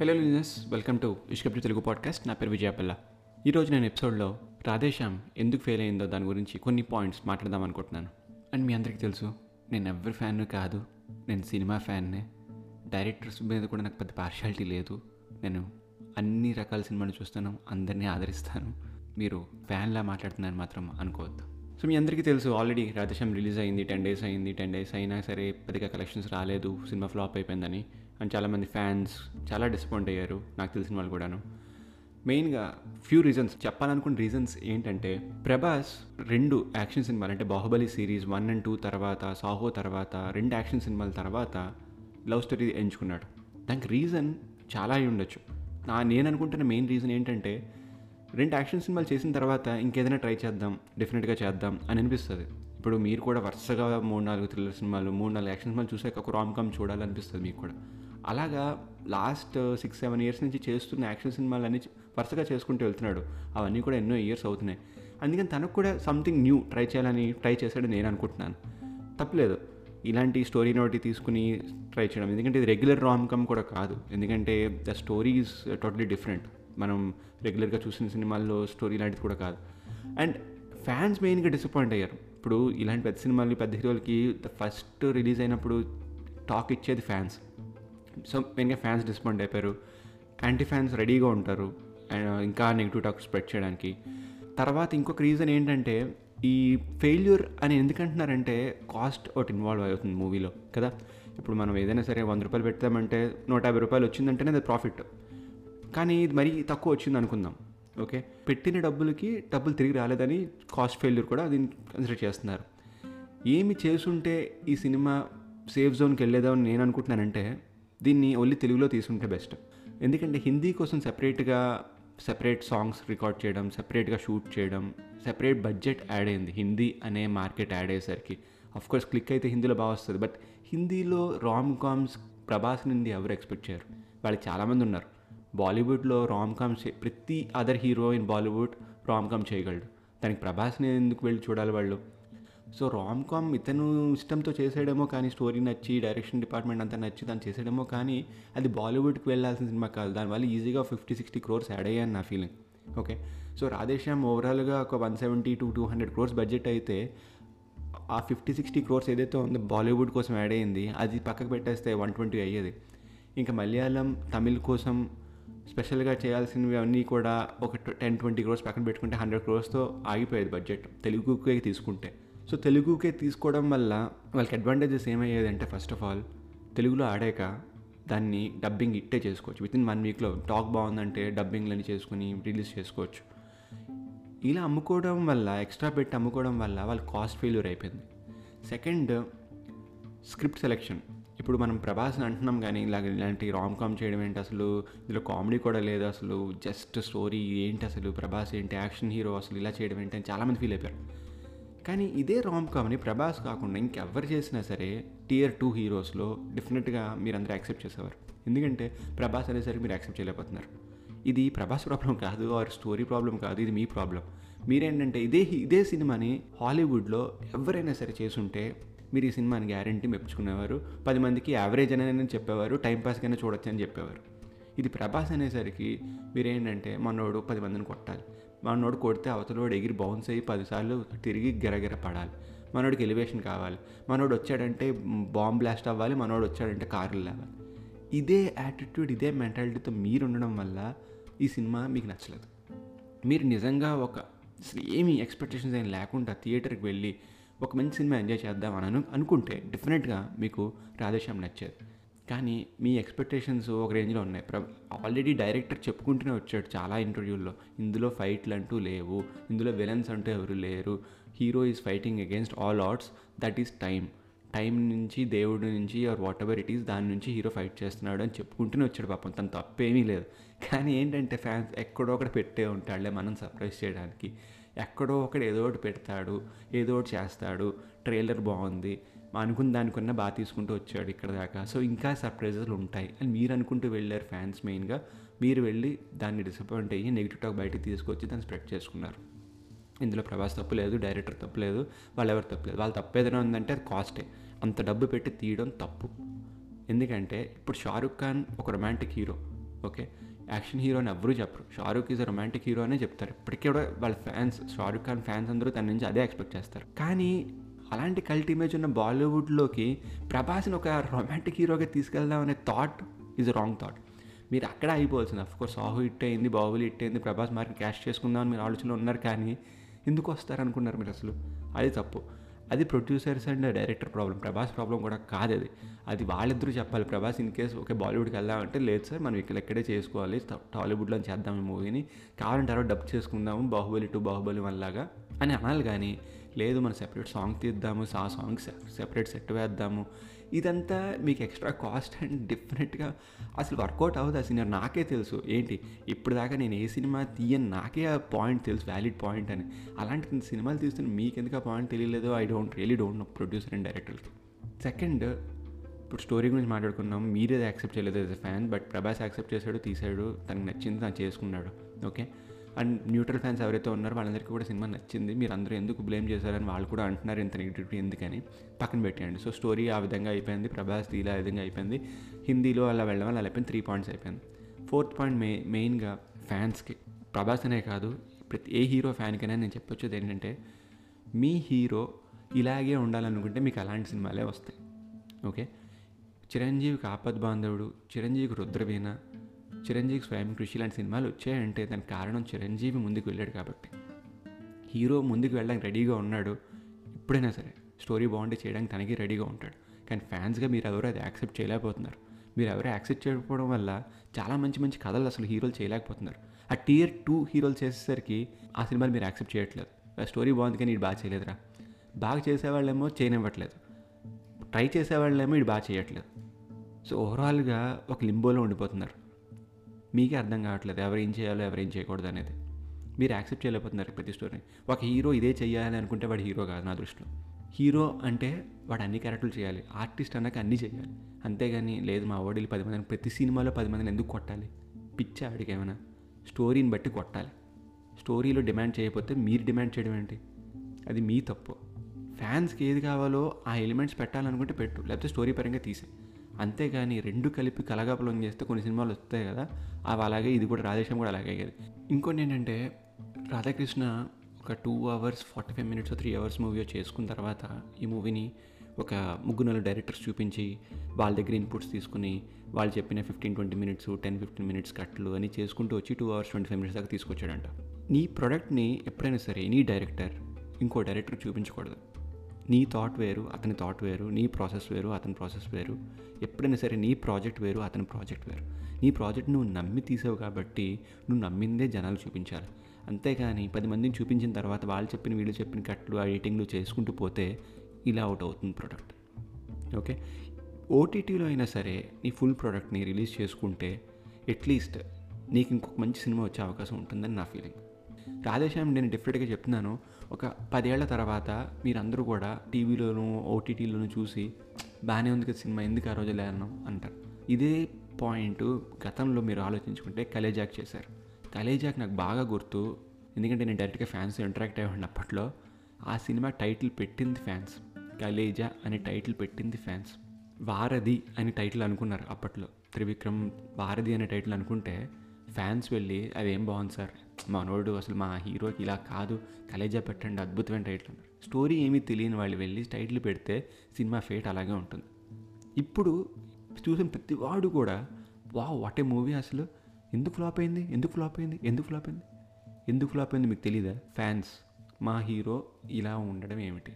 Hello listeners welcome to ఇష్కప్టి Telugu podcast నా పేరు విజయపల్ల ఈరోజు నేను ఎపిసోడ్లో రాధేశ్యామ్ ఎందుకు ఫెయిల్ అయిందో దాని గురించి కొన్ని పాయింట్స్ మాట్లాడదాం అనుకుంటున్నాను. అండ్ మీ అందరికీ తెలుసు నేను ఎవరి ఫ్యాన్ కాదు. నేను సినిమా ఫ్యాన్నే డైరెక్టర్స్ మీద కూడా నాకు పెద్ద పార్షాలిటీ లేదు. నేను అన్ని రకాల సినిమాలు చూస్తాను అందరినీ ఆదరిస్తాను. మీరు ఫ్యాన్లా మాట్లాడుతున్నాను మాత్రం అనుకోవద్దు. సో మీ అందరికీ తెలుసు ఆల్రెడీ రాధేశ్యామ్ రిలీజ్ అయింది టెన్ డేస్ అయింది. టెన్ డేస్ అయినా సరే పెద్దగా కలెక్షన్స్ రాలేదు సినిమా ఫ్లాప్ అయిపోయిందని. అండ్ చాలామంది ఫ్యాన్స్ చాలా డిసప్పాయింట్ అయ్యారు నాకు తెలిసిన వాళ్ళు కూడాను. మెయిన్గా ఫ్యూ రీజన్స్ చెప్పాలనుకున్న రీజన్స్ ఏంటంటే ప్రభాస్ రెండు యాక్షన్ సినిమాలు అంటే Baahubali series one and two తర్వాత సాహో తర్వాత రెండు యాక్షన్ సినిమాల తర్వాత లవ్ స్టోరీ ఎంచుకున్నాడు. దానికి రీజన్ చాలా అయి ఉండొచ్చు. నా నేను అనుకుంటున్న మెయిన్ రీజన్ ఏంటంటే రెండు యాక్షన్ సినిమాలు చేసిన తర్వాత ఇంకేదైనా ట్రై చేద్దాం డెఫినెట్గా చేద్దాం అని అనిపిస్తుంది. ఇప్పుడు మీరు కూడా వరుసగా మూడు నాలుగు థ్రిల్లర్ సినిమాలు మూడు నాలుగు యాక్షన్ సినిమాలు చూసాక ఒక రామ్ కామ్ చూడాలనిపిస్తుంది మీకు కూడా. అలాగా లాస్ట్ సిక్స్ సెవెన్ ఇయర్స్ నుంచి చేస్తున్న యాక్షన్ సినిమాలన్నీ వరుసగా చేసుకుంటూ వెళ్తున్నాడు. అవన్నీ కూడా ఎన్నో ఇయర్స్ అవుతున్నాయి. అందుకని తనకు కూడా సంథింగ్ న్యూ ట్రై చేయాలని ట్రై చేశాడని నేను అనుకుంటున్నాను. తప్పలేదు. ఇలాంటి స్టోరీ నోటి తీసుకుని ట్రై చేయడం. ఎందుకంటే ఇది రెగ్యులర్ రామ్ కమ్ కూడా కాదు. ఎందుకంటే the story is totally different మనం రెగ్యులర్గా చూసిన సినిమాల్లో స్టోరీ లాంటిది కూడా కాదు. అండ్ ఫ్యాన్స్ మెయిన్గా డిసప్పాయింట్ అయ్యారు. ఇప్పుడు ఇలాంటి పెద్ద సినిమాలు పెద్ద హీరోలకి ద ఫస్ట్ రిలీజ్ అయినప్పుడు టాక్ ఇచ్చేది ఫ్యాన్స్ సో మెయిన్గా ఫ్యాన్స్ డిసప్పాయింట్ అయిపోయారు. యాంటీ ఫ్యాన్స్ రెడీగా ఉంటారు. అండ్ ఇంకా నెగిటివ్ టాక్ స్ప్రెడ్ చేయడానికి. తర్వాత ఇంకొక రీజన్ ఏంటంటే ఈ ఫెయిల్యూర్ అని ఎందుకంటున్నారంటే కాస్ట్ ఒకటి ఇన్వాల్వ్ అవుతుంది మూవీలో కదా? ఇప్పుడు మనం ఏదైనా సరే వంద రూపాయలు పెడతామంటే నూట యాభై రూపాయలు వచ్చిందంటేనే అది ప్రాఫిట్. కానీ ఇది మరీ తక్కువ వచ్చింది అనుకుందాం ఓకే? పెట్టిన డబ్బులకి డబ్బులు తిరిగి రాలేదని కాస్ట్ ఫెయిల్యూర్ కూడా దీన్ని కన్సిడర్ చేస్తున్నారు. ఏమి చేసుంటే ఈ సినిమా సేఫ్ జోన్కి వెళ్ళేదామని నేను అనుకుంటున్నానంటే దీన్ని ఓన్లీ తెలుగులో తీసుకుంటే బెస్ట్ ఎందుకంటే హిందీ కోసం సెపరేట్గా సెపరేట్ సాంగ్స్ రికార్డ్ చేయడం సెపరేట్గా షూట్ చేయడం సెపరేట్ బడ్జెట్ యాడ్ అయింది. హిందీ అనే మార్కెట్ యాడ్ అయ్యేసరికి. కోర్స్ క్లిక్ అయితే హిందీలో బాగా వస్తుంది. బట్ హిందీలో రామ్ కామ్స్ ప్రభాస్ నుండి ఎవరు ఎక్స్పెక్ట్ చేయరు? వాళ్ళు చాలామంది ఉన్నారు. బాలీవుడ్లో రామ్ కామ్స్ ప్రతి other hero in Bollywood rom com చేయగలడు. దానికి ప్రభాస్ని ఎందుకు వెళ్ళి చూడాలి వాళ్ళు? సో రామ్ కామ్ ఇతను ఇష్టంతో చేసాడేమో కానీ స్టోరీ నచ్చి డైరెక్షన్ డిపార్ట్మెంట్ అంతా నచ్చి దాన్ని చేసాడేమో కానీ అది బాలీవుడ్కి వెళ్ళాల్సిన సినిమా కాదు. దానివల్ల ఈజీగా ఫిఫ్టీ సిక్స్టీ క్రోర్స్ యాడ్ అయ్యాను నా ఫీలింగ్ ఓకే? సో రాధేశ్యామ్ ఓవరాల్గా ఒక one seventy two two hundred crores budget అయితే ఆ ఫిఫ్టీ సిక్స్టీ క్రోర్స్ ఏదైతే ఉందో బాలీవుడ్ కోసం యాడ్ అయ్యింది అది పక్కకు పెట్టేస్తే వన్ ట్వంటీ అయ్యేది. ఇంకా మలయాళం తమిళ్ కోసం స్పెషల్గా చేయాల్సినవి అన్నీ కూడా ఒక టెన్ ట్వంటీ క్రోర్స్ పక్కన పెట్టుకుంటే హండ్రెడ్ క్రోర్స్తో ఆగిపోయేది బడ్జెట్. తెలుగుకే తీసుకుంటే. సో తెలుగుకే తీసుకోవడం వల్ల వాళ్ళకి అడ్వాంటేజెస్ ఏమయ్యేది అంటే ఫస్ట్ ఆఫ్ ఆల్ తెలుగులో ఆడాక దాన్ని డబ్బింగ్ ఇట్టే చేసుకోవచ్చు. విత్ ఇన్ వన్ వీక్లో టాక్ బాగుందంటే డబ్బింగ్లని చేసుకుని రిలీజ్ చేసుకోవచ్చు. ఇలా అమ్ముకోవడం వల్ల ఎక్స్ట్రా పెట్టి అమ్ముకోవడం వల్ల వాళ్ళ కాస్ట్ ఫెయిల్యూర్ అయిపోయింది. సెకండ్ స్క్రిప్ట్ సెలెక్షన్ ఇప్పుడు మనం ప్రభాస్ని అంటున్నాం కానీ ఇలాగ ఇలాంటి రామ్ కామ్ చేయడం ఏంటి అసలు? ఇందులో కామెడీ కూడా లేదు అసలు. జస్ట్ స్టోరీ ఏంటి అసలు? ప్రభాస్ ఏంటి? యాక్షన్ హీరో అసలు? ఇలా చేయడం ఏంటి అని చాలామంది ఫీల్ అయిపోయారు. కానీ ఇదే రామ్ కామ్ని ప్రభాస్ కాకుండా ఇంకెవ్వరు చేసినా సరే టియర్ టూ హీరోస్లో డెఫినెట్గా మీరందరూ యాక్సెప్ట్ చేసేవారు. ఎందుకంటే ప్రభాస్ అనేసరికి మీరు యాక్సెప్ట్ చేయలేకపోతున్నారు. ఇది ప్రభాస్ ప్రాబ్లం కాదు ఆర్ స్టోరీ ప్రాబ్లం కాదు ఇది మీ ప్రాబ్లం మీరేంటంటే ఇదే ఇదే సినిమాని హాలీవుడ్లో ఎవరైనా సరే చేసుంటే మీరు ఈ సినిమాని గ్యారంటీ మెప్పించుకునేవారు. పది మందికి యావరేజ్ అని చెప్పేవారు టైంపాస్కైనా చూడొచ్చు అని చెప్పేవారు. ఇది ప్రభాస్ అనేసరికి మీరేంటంటే మనోడు పది మందిని కొట్టాలి. మనోడు కొడితే అవతలోడు ఎగిరి బౌన్స్ అయ్యి పదిసార్లు తిరిగి గిరగిర పడాలి. మనోడికి ఎలివేషన్ కావాలి. మనోడు వచ్చాడంటే బాంబ్ బ్లాస్ట్ అవ్వాలి మనోడు వచ్చాడంటే కార్లు లేవాలి. ఇదే యాటిట్యూడ్ ఇదే మెంటాలిటీతో మీరు ఉండడం వల్ల ఈ సినిమా మీకు నచ్చలేదు. మీరు నిజంగా ఒక అసలు ఏమి ఎక్స్పెక్టేషన్స్ ఏం లేకుండా థియేటర్కి వెళ్ళి ఒక మంచి సినిమా ఎంజాయ్ చేద్దాం అని అనుకుంటే డెఫినెట్గా మీకు రాధేశ్యామ్ నచ్చేది. కానీ మీ ఎక్స్పెక్టేషన్స్ ఒక రేంజ్లో ఉన్నాయి. ప్ర ఆల్రెడీ డైరెక్టర్ చెప్పుకుంటూనే వచ్చాడు చాలా ఇంటర్వ్యూల్లో. ఇందులో ఫైట్లు అంటూ లేవు. ఇందులో విలన్స్ అంటూ ఎవరు లేరు. Hero is fighting against all odds that is time time నుంచి దేవుడి నుంచి or whatever it is దాని నుంచి హీరో ఫైట్ చేస్తున్నాడు అని చెప్పుకుంటూనే వచ్చాడు పాపం. తను తప్పేమీ లేదు. కానీ ఏంటంటే ఫ్యాన్స్ ఎక్కడో ఒకటి పెట్టే ఉంటాడులే మనం సర్ప్రైజ్ చేయడానికి. ఎక్కడో ఒకటి ఏదో ఒకటి పెడతాడు ఏదో ఒకటి చేస్తాడు ట్రైలర్ బాగుంది అనుకున్న దానికన్నా బాగా తీసుకుంటూ వచ్చాడు ఇక్కడ దాకా. సో ఇంకా సర్ప్రైజెస్లు ఉంటాయి. అని మీరు అనుకుంటూ వెళ్ళారు ఫ్యాన్స్ మెయిన్గా. మీరు వెళ్ళి దాన్ని డిసప్పాయింట్ అయ్యి నెగిటివ్ టాక్ బయటకు తీసుకొచ్చి దాన్ని స్ప్రెడ్ చేసుకున్నారు. ఇందులో ప్రభాస్ తప్పు లేదు డైరెక్టర్ తప్పు లేదు వాళ్ళు ఎవరు తప్పు లేదు. వాళ్ళు తప్పు ఏదైనా ఉందంటే అది కాస్టే. అంత డబ్బు పెట్టి తీయడం తప్పు. ఎందుకంటే ఇప్పుడు షారుఖ్ ఖాన్ ఒక romantic hero. Okay? Action hero అని ఎవరూ చెప్పరు. షారూక్ ఈజ్ రొమాంటిక్ హీరో అనే చెప్తారు. ఇప్పటికీ కూడా వాళ్ళ ఫ్యాన్స్ షారూక్ ఖాన్ ఫ్యాన్స్ అందరూ తన నుంచి అదే ఎక్స్పెక్ట్ చేస్తారు. కానీ అలాంటి కల్ట్ ఇమేజ్ ఉన్న బాలీవుడ్లోకి ప్రభాస్ని ఒక రొమాంటిక్ హీరోగా తీసుకెళ్దాం అనే థాట్ ఈజ్ రాంగ్ థాట్. మీరు అక్కడ అయిపోవాల్సింది అఫ్కోర్స్ సాహు హిట్ అయింది బాహుబలి హిట్ అయింది ప్రభాస్ మార్కెట్ క్యాష్ చేసుకుందామని మీరు ఆలోచనలో ఉన్నారు కానీ ఎందుకు వస్తారనుకున్నారు మీరు అసలు? అది తప్పు. అది producers and director problem Prabhas problem కూడా కాదు అది. అది వాళ్ళిద్దరూ చెప్పాలి ప్రభాస్ ఇన్ కేస్ ఓకే బాలీవుడ్కి వెళ్దామంటే లేదు సార్ మనం ఇక్కడ ఎక్కడే చేసుకోవాలి టాలీవుడ్లో చేద్దాం ఈ మూవీని. కావాలంటే తర్వాత డబ్ చేసుకుందాము బాహుబలి టు బాహుబలి వల్లగా అని అనాలి కానీ లేదు మనం సెపరేట్ సాంగ్ తీద్దాము ఆ సాంగ్ సెపరేట్ సెట్ వేద్దాము. ఇదంతా మీకు ఎక్స్ట్రా కాస్ట్ అండ్ డిఫరెంట్గా అసలు వర్కౌట్ అవ్వదు అసలు నేను నాకే తెలుసు. ఏంటి? ఇప్పుడు దాకా నేను ఏ సినిమా తీయని నాకే ఆ పాయింట్ తెలుసు. వ్యాలిడ్ పాయింట్ అని. అలాంటి సినిమాలు తీస్తున్న మీకు ఎందుకు ఆ point తెలియలేదో I don't really don't know producer and డైరెక్టర్కి సెకండ్ ఇప్పుడు స్టోరీ గురించి మాట్లాడుకున్నాం. మీరేది యాక్సెప్ట్ చేయలేదు as a fan but Prabhas accept చేశాడు తీశాడు. తనకు నచ్చింది తను చేసుకున్నాడు. ఓకే? అండ్ న్యూట్రల్ ఫ్యాన్స్ ఎవరైతే ఉన్నారో వాళ్ళందరికీ కూడా సినిమా నచ్చింది. మీరు అందరూ ఎందుకు బ్లేమ్ చేశారని వాళ్ళు కూడా అంటున్నారు ఇంత నెగిటివిటీ ఎందుకని. పక్కన పెట్టేయండి. సో స్టోరీ ఆ విధంగా అయిపోయింది. ప్రభాస్ ఇలా ఆ విధంగా అయిపోయింది. హిందీలో అలా వెళ్ళడం వల్ల అలా అయిపోయింది. త్రీ పాయింట్స్ అయిపోయింది. ఫోర్త్ పాయింట్ మెయి మెయిన్గా ఫ్యాన్స్కి ప్రభాస్ అనే కాదు ప్రతి ఏ హీరో ఫ్యాన్కైనా నేను చెప్పొచ్చేది ఏంటంటే మీ హీరో ఇలాగే ఉండాలనుకుంటే మీకు అలాంటి సినిమాలే వస్తాయి. ఓకే? చిరంజీవికి ఆపద్ బాంధవుడు చిరంజీవికి రుద్రవీణ చిరంజీవి స్వయం కృషి లాంటి సినిమాలు వచ్చాయంటే దానికి కారణం చిరంజీవి ముందుకు వెళ్ళాడు కాబట్టి. హీరో ముందుకు వెళ్ళడానికి రెడీగా ఉన్నాడు ఎప్పుడైనా సరే. స్టోరీ బాగుంటే చేయడానికి తనకి రెడీగా ఉంటాడు. కానీ ఫ్యాన్స్గా మీరు ఎవరో అది యాక్సెప్ట్ చేయలేకపోతున్నారు. మీరు ఎవరో యాక్సెప్ట్ చేయకపోవడం వల్ల చాలా మంచి మంచి కథలు అసలు హీరోలు చేయలేకపోతున్నారు. ఆ టియర్ టూ హీరోలు చేసేసరికి ఆ సినిమాలు మీరు యాక్సెప్ట్ చేయట్లేదు. ఆ స్టోరీ బాగుంది కానీ ఇది బాగా చేయలేదురా. బాగా చేసేవాళ్ళేమో చేయనివ్వట్లేదు. ట్రై చేసేవాళ్ళేమో ఇది బాగా చేయట్లేదు. సో ఓవరాల్గా ఒక లింబోలో ఉండిపోతున్నారు. మీకే అర్థం కావట్లేదు. ఎవరు ఏం చేయాలో ఎవరేం చేయకూడదు అనేది. మీరు యాక్సెప్ట్ చేయలేకపోతున్నారు ప్రతి స్టోరీని. ఒక హీరో ఇదే చేయాలి అనుకుంటే వాడు హీరో కాదు నా దృష్టిలో. హీరో అంటే వాడు అన్ని క్యారెక్టర్లు చేయాలి. ఆర్టిస్ట్ అన్నాక అన్నీ చేయాలి. అంతేగాని లేదు మా ఓడిలు పది మందిని ప్రతి సినిమాలో పది మందిని ఎందుకు కొట్టాలి? పిచ్చా ఆడికి ఏమైనా? స్టోరీని బట్టి కొట్టాలి. స్టోరీలో డిమాండ్ చేయకపోతే మీరు డిమాండ్ చేయడం ఏంటి? అది మీ తప్పు. ఫ్యాన్స్కి ఏది కావాలో ఆ ఎలిమెంట్స్ పెట్టాలనుకుంటే పెట్టు. లేకపోతే స్టోరీ పరంగా తీసే అంతేగాని రెండు కలిపి కలగాపలం చేస్తే కొన్ని సినిమాలు వస్తాయి కదా అవి అలాగే ఇది కూడా రాధేశ్యామ్ కూడా అలాగే అయ్యేది. ఇంకోటి ఏంటంటే రాధాకృష్ణ ఒక two hours forty five minutes three hours movie చేసుకున్న తర్వాత ఈ మూవీని ఒక ముగ్గురు నెలలు డైరెక్టర్స్ చూపించి వాళ్ళ దగ్గర ఇన్పుట్స్ తీసుకుని వాళ్ళు చెప్పిన fifteen twenty minutes ten fifteen minutes కట్లు అని చేసుకుంటూ వచ్చి two hours twenty five minutes దాకా తీసుకొచ్చాడంట. నీ ప్రోడక్ట్ని ఎప్పుడైనా సరే నీ డైరెక్టర్ ఇంకో డైరెక్టర్ చూపించకూడదు. నీ థాట్ వేరు అతని థాట్ వేరు నీ ప్రాసెస్ వేరు అతని ప్రాసెస్ వేరు. ఎప్పుడైనా సరే నీ ప్రాజెక్ట్ వేరు అతని ప్రాజెక్ట్ వేరు. నీ ప్రాజెక్ట్ నువ్వు నమ్మి తీసావు కాబట్టి నువ్వు నమ్మిందే జనాలు చూపించాలి. అంతేకాని పది మందిని చూపించిన తర్వాత వాళ్ళు చెప్పిన వీళ్ళు చెప్పిన కట్లు ఎడిటింగ్లు చేసుకుంటూ పోతే ఇలా అవుట్ అవుతుంది ప్రోడక్ట్ ఓకే ఓటీటీలో అయినా సరే నీ ఫుల్ ప్రోడక్ట్ని రిలీజ్ చేసుకుంటే అట్లీస్ట్ నీకు ఇంకొక మంచి సినిమా వచ్చే అవకాశం ఉంటుందని నా ఫీలింగ్ రాధేశ్యామ్ నేను డిఫరెంట్గా చెప్తున్నాను. ఒక పదేళ్ళ తర్వాత మీరందరూ కూడా టీవీలోను ఓటీటీలోనూ చూసి బాగానే ఉంది కదా సినిమా ఎందుకు ఆ రోజు లేదన్నాం అంటారు. ఇదే పాయింట్ గతంలో మీరు ఆలోచించుకుంటే కలేజాక్ చేశారు. కలేజాక్ నాకు బాగా గుర్తు. ఎందుకంటే నేను డైరెక్ట్గా ఫ్యాన్స్ ఇంటరాక్ట్ అయ్యి అప్పట్లో. ఆ సినిమా టైటిల్ పెట్టింది ఫ్యాన్స్. కలేజా అనే టైటిల్ పెట్టింది ఫ్యాన్స్. వారధి అని టైటిల్ అనుకున్నారు అప్పట్లో. త్రివిక్రమ్ వారధి అనే టైటిల్ అనుకుంటే ఫ్యాన్స్ వెళ్ళి అదేం బాగుంది సార్? మనోడు అసలు మా హీరోకి ఇలా కాదు కలేజా పెట్టండి అద్భుతమైన టైటిల్ అన్నారు. స్టోరీ ఏమీ తెలియని వాళ్ళు వెళ్ళి టైటిల్ పెడితే సినిమా ఫేట్ అలాగే ఉంటుంది. ఇప్పుడు చూసిన ప్రతివాడు కూడా వా వాట్ ఏ మూవీ అసలు! ఎందుకు ఫ్లాప్ అయింది? ఎందుకు ఫ్లాప్ అయింది? ఎందుకు ఫ్లాప్ అయింది? ఎందుకు ఫ్లాప్ అయింది మీకు తెలీదా? ఫ్యాన్స్ మా హీరో ఇలా ఉండడం ఏమిటి?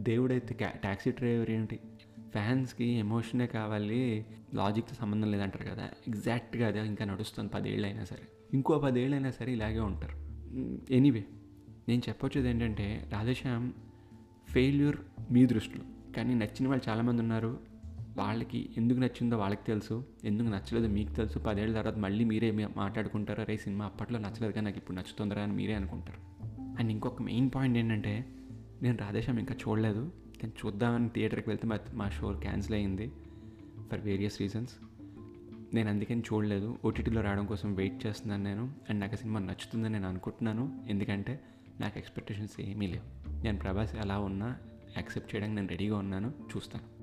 దేవుడైతే క్యా ట్యాక్సీ డ్రైవర్ ఏమిటి? ఫ్యాన్స్కి ఎమోషనే కావాలి లాజిక్తో సంబంధం లేదంటారు కదా? ఎగ్జాక్ట్గా అదే ఇంకా నడుస్తుంది పదేళ్ళు అయినా సరే. ఇంకో పదేళ్ళైనా సరే ఇలాగే ఉంటారు. ఎనీవే నేను చెప్పొచ్చేది ఏంటంటే రాధేశ్యామ్ ఫెయిల్యూర్ మీ దృష్టిలో. కానీ నచ్చిన వాళ్ళు చాలామంది ఉన్నారు. వాళ్ళకి ఎందుకు నచ్చిందో వాళ్ళకి తెలుసు. ఎందుకు నచ్చలేదో మీకు తెలుసు. పదేళ్ళ తర్వాత మళ్ళీ మీరే మాట్లాడుకుంటారు? రే సినిమా అప్పట్లో నచ్చలేదు కానీ నాకు ఇప్పుడు నచ్చుతుందిరా అని మీరే అనుకుంటారు. అండ్ ఇంకొక మెయిన్ పాయింట్ ఏంటంటే నేను రాధేశ్యామ్ ఇంకా చూడలేదు. నేను చూద్దామని థియేటర్కి వెళ్తే మా మా షో క్యాన్సిల్ అయ్యింది ఫర్ వేరియస్ రీజన్స్ నేను అందుకని చూడలేదు. ఓటీటీలో రావడం కోసం వెయిట్ చేస్తున్నాను నేను. అండ్ నాకు సినిమా నచ్చుతుందని నేను అనుకుంటున్నాను. ఎందుకంటే నాకు ఎక్స్పెక్టేషన్స్ ఏమీ లేవు. నేను ప్రభాస్ ఎలా ఉన్నా యాక్సెప్ట్ చేయడానికి నేను రెడీగా ఉన్నాను. చూస్తాను.